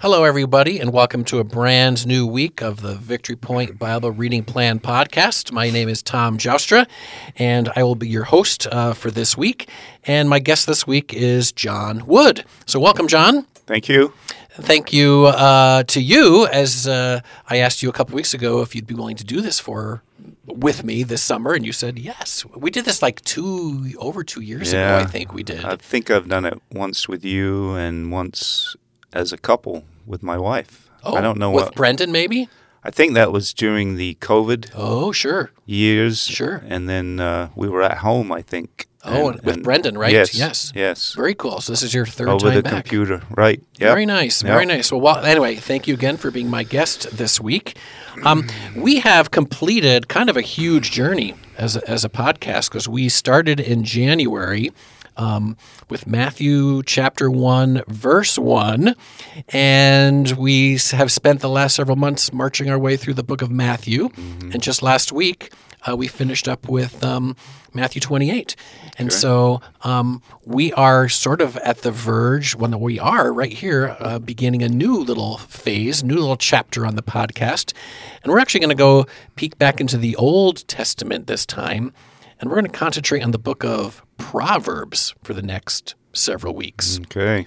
Hello, everybody, and welcome to a brand new week of the Victory Point Bible Reading Plan podcast. My name is Tom Joustra, and I will be your host uh, for this week. And my guest this week is John Wood. So, welcome, John. Thank you. Thank you uh, to you, as uh, I asked you a couple weeks ago if you'd be willing to do this for with me this summer, and you said yes. We did this like two over two years Yeah. ago, I think we did. I think I've done it once with you and once as a couple with my wife. Oh, I don't know with what. Brendan, maybe. I think that was during the COVID Oh, sure. years. Sure. And then uh, we were at home, I think. Oh, and- with and- Brendan, right? Yes. Yes. Yes. Very cool. So this is your third Over time the back. computer. Right. Yep. Very nice. Very nice. Well, well, anyway, thank you again for being my guest this week. Um, we have completed kind of a huge journey as a, as a podcast because we started in January um, with Matthew chapter 1, verse 1. And we have spent the last several months marching our way through the book of Matthew. And just last week, uh, we finished up with um, Matthew 28. And so um, we are sort of at the verge, when we are right here, uh, beginning a new little phase, new little chapter on the podcast. And we're actually going to go peek back into the Old Testament this time. And we're going to concentrate on the book of Proverbs for the next several weeks Okay.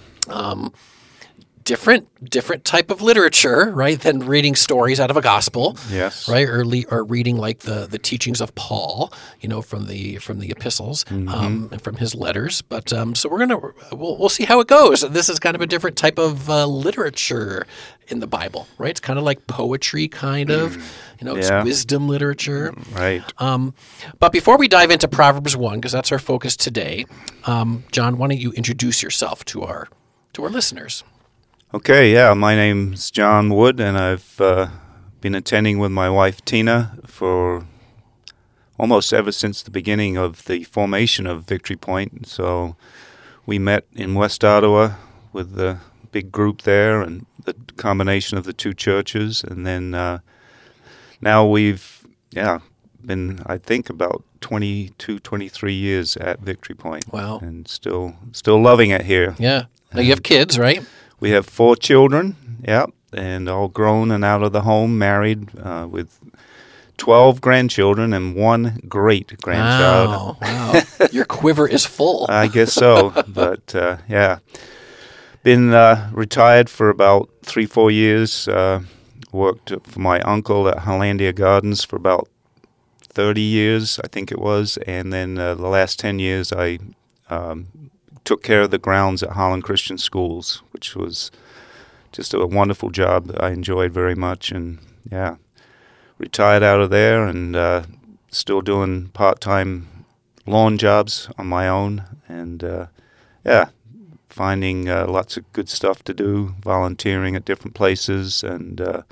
different different type of literature, right, than reading stories out of a gospel. Yes. Right, or, le- or reading like the, the teachings of Paul, you know, from the from the epistles, um, and from his letters. But um, so we're gonna we'll, we'll see how it goes. This is kind of a different type of uh, literature in the Bible, right? It's kind of like poetry, kind of. You know, it's Yeah. wisdom literature. Right. Um, but before we dive into Proverbs one, because that's our focus today, um, John, why don't you introduce yourself to our to our listeners? Okay, yeah, my name's John Wood, and I've uh, been attending with my wife Tina for almost ever since the beginning of the formation of Victory Point. So we met in West Ottawa with the big group there and the combination of the two churches, and then uh, now we've, yeah, been, I think, about 22, 23 years at Victory Point. Wow. And still, still loving it here. Yeah. Now you have kids, right? We have four children, yep, and all grown and out of the home, married, uh, with 12 grandchildren and one great grandchild. Wow. Wow. Your quiver is full. I guess so, but uh, yeah. Been uh, retired for about three, four years. Uh, worked for my uncle at Hollandia Gardens for about 30 years, I think it was. And then uh, the last 10 years, I um, took care of the grounds at Holland Christian Schools, which was just a wonderful job that I enjoyed very much. And yeah, retired out of there and uh, still doing part time lawn jobs on my own. And uh, yeah, finding uh, lots of good stuff to do, volunteering at different places, and uh,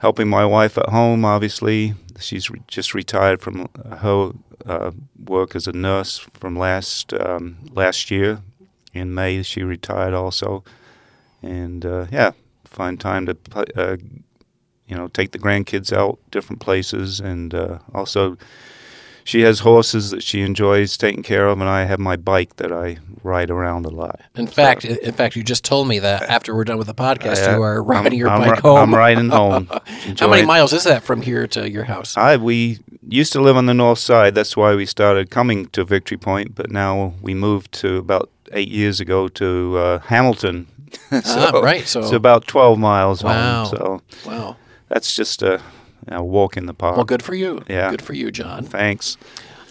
helping my wife at home. Obviously, she's re- just retired from her uh, work as a nurse from last um, last year. In May, she retired also, and uh, yeah, find time to uh, you know take the grandkids out different places, and uh, also she has horses that she enjoys taking care of, and I have my bike that I ride around a lot. In fact, in fact, you just told me that after we're done with the podcast, Yeah, you are riding I'm- your I'm bike ri- home. I'm riding home. How many miles is that from here to your house? I we used to live on the north side. That's why we started coming to Victory Point. But now we moved to about eight years ago to uh, Hamilton. Ah, right, so- it's about twelve miles Wow. home. So wow. that's just a, a walk in the park. Well, good for you. Yeah. Good for you, John. Thanks.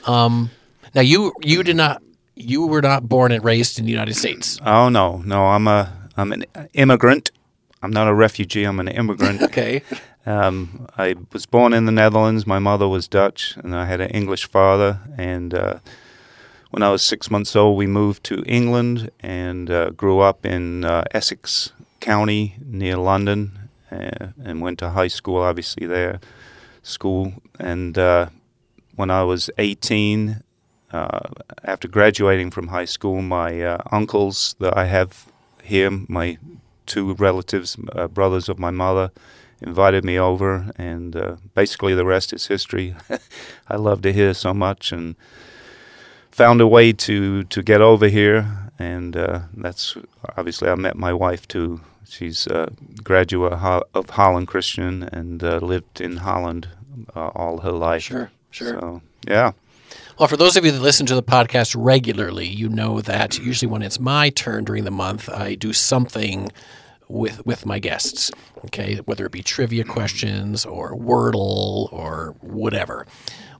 Um, now you you did not you were not born and raised in the United States. Oh no, no, I'm a I'm an immigrant. I'm not a refugee. I'm an immigrant. Okay. Um, I was born in the Netherlands. My mother was Dutch, and I had an English father. And uh, when I was six months old, we moved to England and uh, grew up in uh, Essex County near London, and went to high school, obviously there, school. And uh, when I was 18, uh, after graduating from high school, my uh, uncles that I have here, my two relatives, uh, brothers of my mother, invited me over, and uh, basically the rest is history. I love to hear so much, and found a way to to get over here, and uh, that's obviously I met my wife too. She's a graduate of Holland Christian and uh, lived in Holland uh, all her life. Sure, sure. So yeah. Well, for those of you that listen to the podcast regularly, you know that usually when it's my turn during the month, I do something with with my guests. Okay, whether it be trivia questions or Wordle or whatever.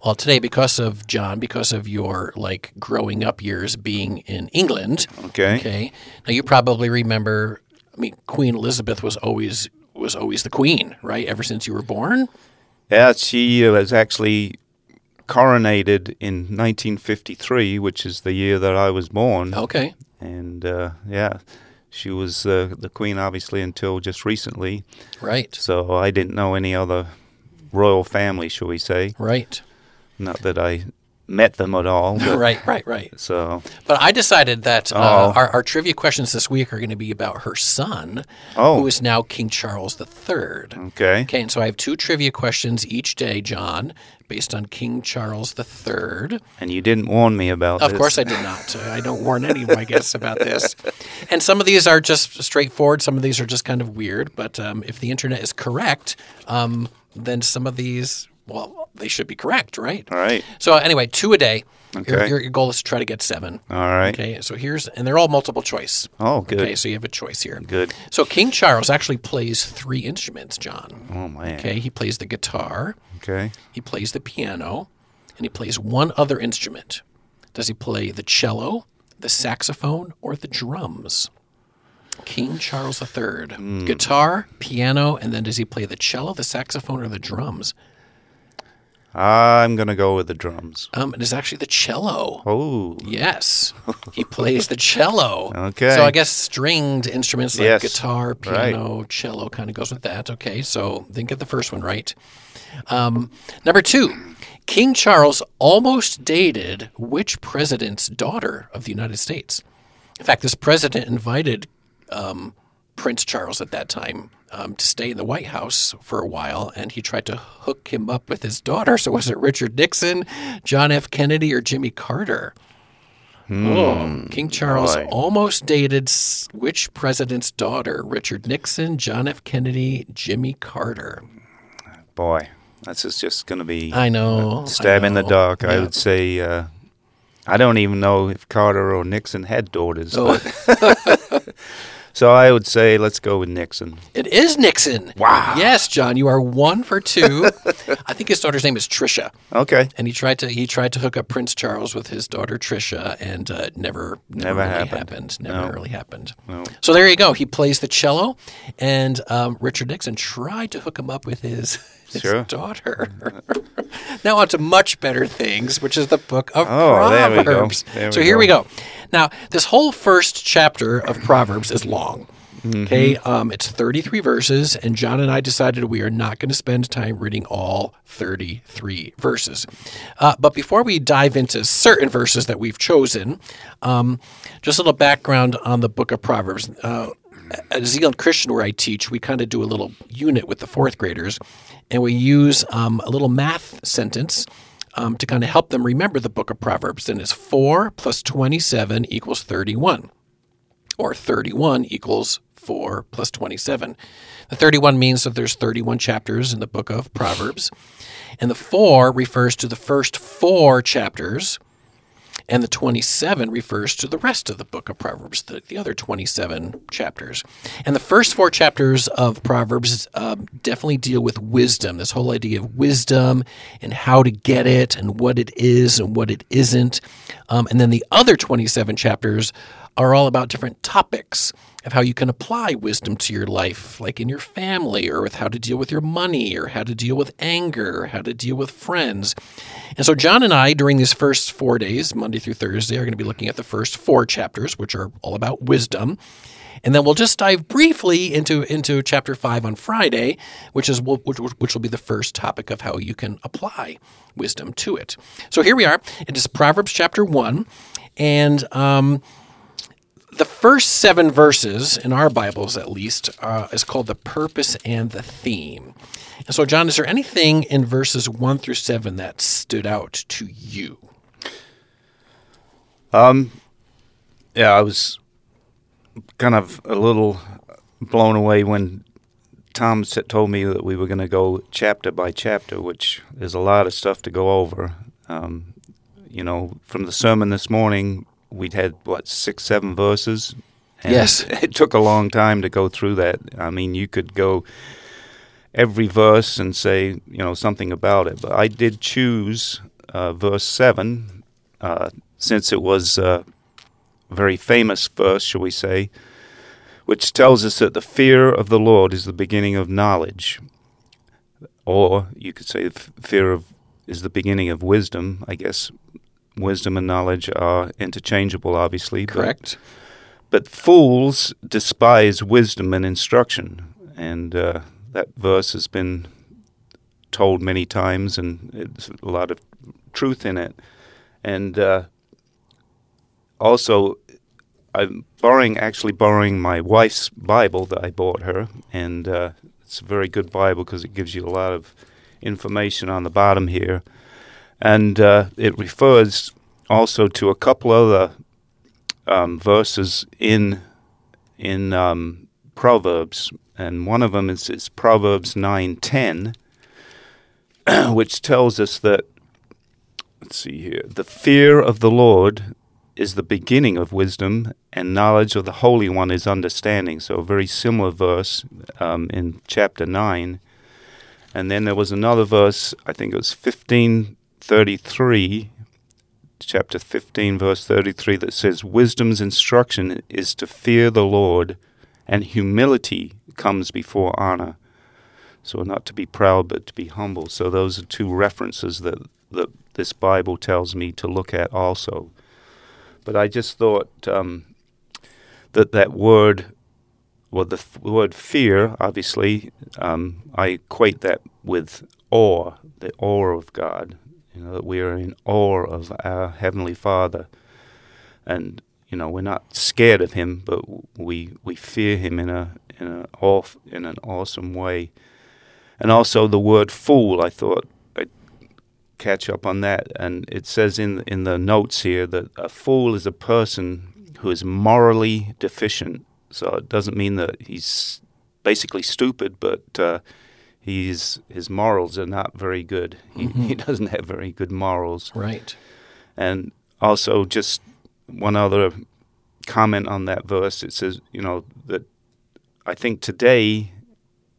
Well, today, because of John, because of your like growing up years being in England. Okay. Okay. Now you probably remember. I mean, Queen Elizabeth was always was always the queen, right? Ever since you were born. Yeah, she was actually coronated in 1953, which is the year that I was born. Okay. And uh, yeah, she was uh, the queen, obviously, until just recently. Right. So I didn't know any other royal family, shall we say. Right. Not that I met them at all. Right. Right. Right. So, But I decided that uh, Oh. our, our trivia questions this week are going to be about her son, Oh. who is now King Charles III. okay. Okay, and so I have two trivia questions each day, John, based on King Charles III. And you didn't warn me about that. Of this. course, I did not. I don't warn any of my guests about this. And some of these are just straightforward. Some of these are just kind of weird. But um, if the internet is correct, um, then some of these, well, they should be correct, right? All right. So anyway, two a day. Your, Okay. your, your goal is to try to get seven. All right. Okay, so here's, and they're all multiple choice. Oh, good. Okay, so you have a choice here. Good. So King Charles actually plays three instruments, John. Oh, man. Okay, he plays the guitar, Okay. he plays the piano, and he plays one other instrument. Does he play the cello, the saxophone, or the drums? King Charles III. Hmm. Guitar, piano, and then does he play the cello, the saxophone, or the drums? I'm going to go with the drums. Um, it is actually the cello. Oh, Yes, he plays the cello. Okay. So I guess stringed instruments like Yes. guitar, piano, cello kind of goes with that. Okay. So didn't get the first one right. Um, number two, King Charles almost dated which president's daughter of the United States? In fact, this president invited um, Prince Charles at that time um, to stay in the White House for a while, and he tried to hook him up with his daughter. So was it Richard Nixon, John F. Kennedy, or Jimmy Carter? oh, King Charles boy. almost dated which president's daughter? Richard Nixon, John F. Kennedy, Jimmy Carter. boy. This is just going to be I know. stab I in the know. dark. I would say uh, I don't even know if Carter or Nixon had daughters. Oh. so I would say let's go with Nixon. It is Nixon. Wow. Yes, John, you are one for two. I think his daughter's name is Tricia. Okay. and he tried to he tried to hook up Prince Charles with his daughter Tricia, and uh, never never, Never really happened. happened. Never No. really happened. No. So there you go. He plays the cello, and um, Richard Nixon tried to hook him up with his, his Sure. daughter. now on to much better things, which is the book of Oh, there we go. Proverbs. There so here go. we go. Now this whole first chapter of Proverbs is long. Mm-hmm. Okay, um, it's 33 verses, and John and I decided we are not going to spend time reading all 33 verses. Uh, but before we dive into certain verses that we've chosen, um, just a little background on the book of Proverbs. Uh, at Zeeland Christian, where I teach, we kind of do a little unit with the fourth graders, and we use um, a little math sentence um, to kind of help them remember the book of Proverbs. And it's 4 plus 27 equals 31 or 31 equals 4 plus 27. The 31 means that there's 31 chapters in the book of Proverbs, and the 4 refers to the first four chapters, and the 27 refers to the rest of the book of Proverbs, the, the other 27 chapters. And the first four chapters of Proverbs um, definitely deal with wisdom, this whole idea of wisdom and how to get it and what it is and what it isn't. Um, and then the other 27 chapters are all about different topics of how you can apply wisdom to your life, like in your family, or with how to deal with your money, or how to deal with anger, how to deal with friends. And so, John and I, during these first four days, Monday through Thursday, are going to be looking at the first four chapters, which are all about wisdom. And then we'll just dive briefly into, into chapter five on Friday, which is which, which will be the first topic of how you can apply wisdom to it. So here we are. It is Proverbs chapter one, and um, the first seven verses in our Bibles, at least, uh, is called the purpose and the theme. And so, John, is there anything in verses one through seven that stood out to you? Um, yeah, I was kind of a little blown away when Tom told me that we were going to go chapter by chapter, which is a lot of stuff to go over. Um, you know, from the sermon this morning, we'd had what six, seven verses. yes, it took a long time to go through that. I mean, you could go every verse and say you know something about it, but I did choose uh, verse seven uh, since it was a very famous verse, shall we say, which tells us that the fear of the Lord is the beginning of knowledge, or you could say fear of is the beginning of wisdom. I guess wisdom and knowledge are interchangeable, obviously. Correct. But, but fools despise wisdom and instruction. And uh, that verse has been told many times, and it's a lot of truth in it. And uh, also, I'm borrowing, actually borrowing my wife's Bible that I bought her, and uh, it's a very good Bible because it gives you a lot of information on the bottom here and uh, it refers also to a couple other um, verses in in um, Proverbs, and one of them is, is Proverbs nine ten, which tells us that let's see here the fear of the Lord is the beginning of wisdom, and knowledge of the Holy One is understanding. So a very similar verse um, in chapter nine. And then there was another verse, I think it was 15 33, chapter 15, verse 33, that says, Wisdom's instruction is to fear the Lord, and humility comes before honor. So, not to be proud, but to be humble. So, those are two references that, that this Bible tells me to look at also. But I just thought um, that that word, well, the f- word fear, obviously, um, I equate that with awe, the awe of God. You know, that we are in awe of our Heavenly Father. And, you know, we're not scared of Him, but we, we fear Him in, a, in, a off, in an awesome way. And also the word fool, I thought I'd catch up on that. And it says in, in the notes here that a fool is a person who is morally deficient. So it doesn't mean that he's basically stupid, but uh, he's his morals are not very good. He, mm-hmm. he doesn't have very good morals. Right. And also, just one other comment on that verse. It says, you know, that I think today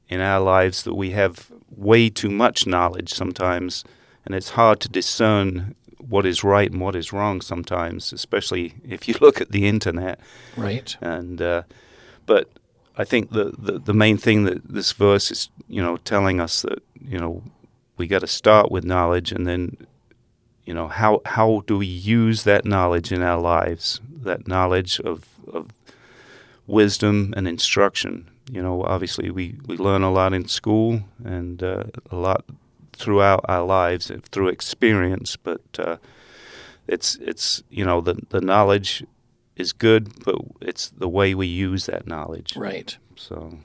in our lives that we have way too much knowledge sometimes, and it's hard to discern what is right and what is wrong sometimes, especially if you look at the internet. Right. And uh, but I think the, the, the main thing that this verse is, you know, telling us that, you know, we got to start with knowledge and then, you know, how, how do we use that knowledge in our lives, that knowledge of, of wisdom and instruction. You know, obviously we, we learn a lot in school and uh, a lot throughout our lives through experience, but uh, it's, it's, you know, the, the knowledge is good, but it's the way we use that knowledge. Right. So.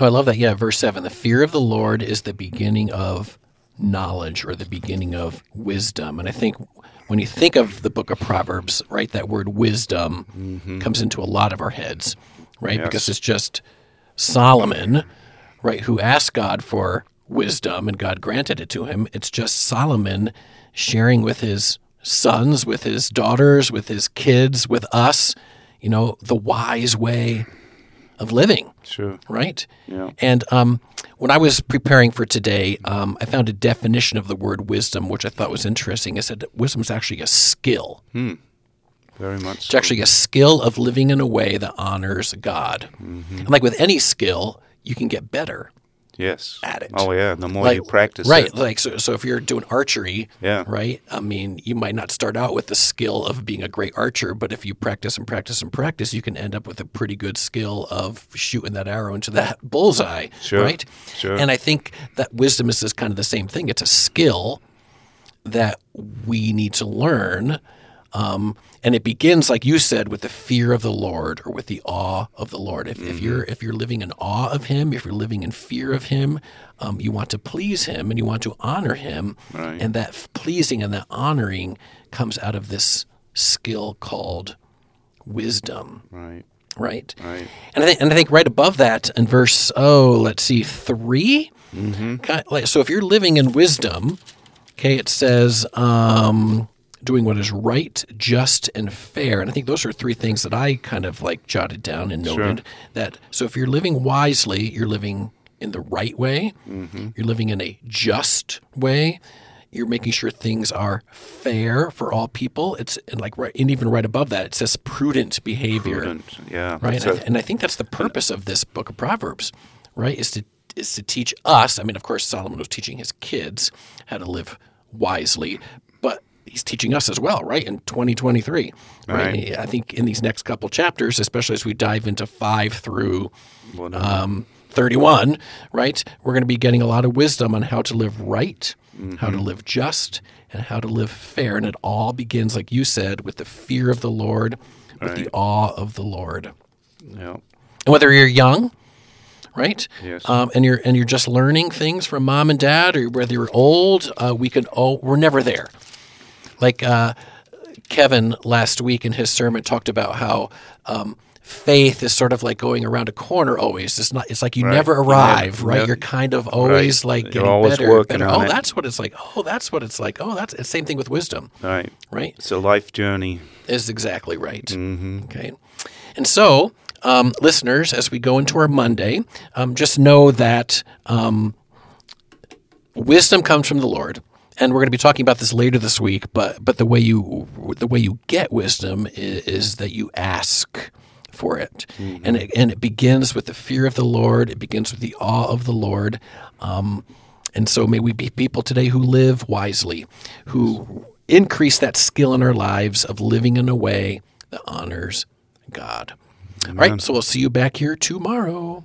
No, I love that. Yeah, verse seven: the fear of the Lord is the beginning of knowledge, or the beginning of wisdom. And I think when you think of the book of Proverbs, right, that word wisdom mm-hmm. comes into a lot of our heads, right? Yes. Because it's just Solomon, right, who asked God for wisdom and God granted it to him. It's just Solomon sharing with his sons, with his daughters, with his kids, with us, you know, the wise way of living. Sure. Right? Yeah. And um, when I was preparing for today, um, I found a definition of the word wisdom, which I thought was interesting. It said wisdom is actually a skill. Hmm. Very much. It's actually a skill of living in a way that honors God. Mm-hmm. And like with any skill, you can get better. Yes. at it. Oh yeah. The more like, you practice right? it. Like so, so if you're doing archery, Yeah. right. I mean, you might not start out with the skill of being a great archer, but if you practice and practice and practice, you can end up with a pretty good skill of shooting that arrow into that bullseye, Sure. right? Sure. And I think that wisdom is this kind of the same thing. It's a skill that we need to learn. Um, and it begins, like you said, with the fear of the Lord or with the awe of the Lord. If, if you're if you're living in awe of Him, if you're living in fear of Him, um, you want to please Him and you want to honor Him, Right. and that pleasing and that honoring comes out of this skill called wisdom Right. right? Right. And I think, and I think right above that in verse oh, let's see, 3 Mm-hmm. So if you're living in wisdom, okay, it says um, doing what is right, just, and fair. And I think those are three things that I kind of like jotted down and noted. That so if you're living wisely, you're living in the right way. Mm-hmm. You're living in a just way. You're making sure things are fair for all people. It's and like right, and even right above that, it says prudent behavior Prudent. Yeah. right? And I, a- and I think that's the purpose of this book of Proverbs, right? Is to is to teach us. I mean, of course, Solomon was teaching his kids how to live wisely, he's teaching us as well, right? In 2023, right? Right. I think in these next couple chapters, especially as we dive into five through um, 31, right? We're going to be getting a lot of wisdom on how to live right, how to live just, and how to live fair. And it all begins, like you said, with the fear of the Lord, with the awe of the Lord. yeah. And whether you're young, right? Yes. Um, and you're and you're just learning things from mom and dad, or whether you're old, uh, we could. Oh, we're never there. Like uh, Kevin last week in his sermon talked about how. Um, Faith is sort of like going around a corner always. It's not. It's like you Right. never arrive, right? yeah. You're kind of always like You're getting always better. working better. oh, it. that's what it's like. Oh, that's what it's like. Oh, that's the same thing with wisdom, Right. right? It's a life journey. is exactly right. Okay. And so, um, listeners, as we go into our Monday, um, just know that um, wisdom comes from the Lord. And we're going to be talking about this later this week, but but the way you the way you get wisdom is, is that you ask for it, and it, and it begins with the fear of the Lord. It begins with the awe of the Lord, um, and so may we be people today who live wisely, who increase that skill in our lives of living in a way that honors God. All right, so we'll see you back here tomorrow.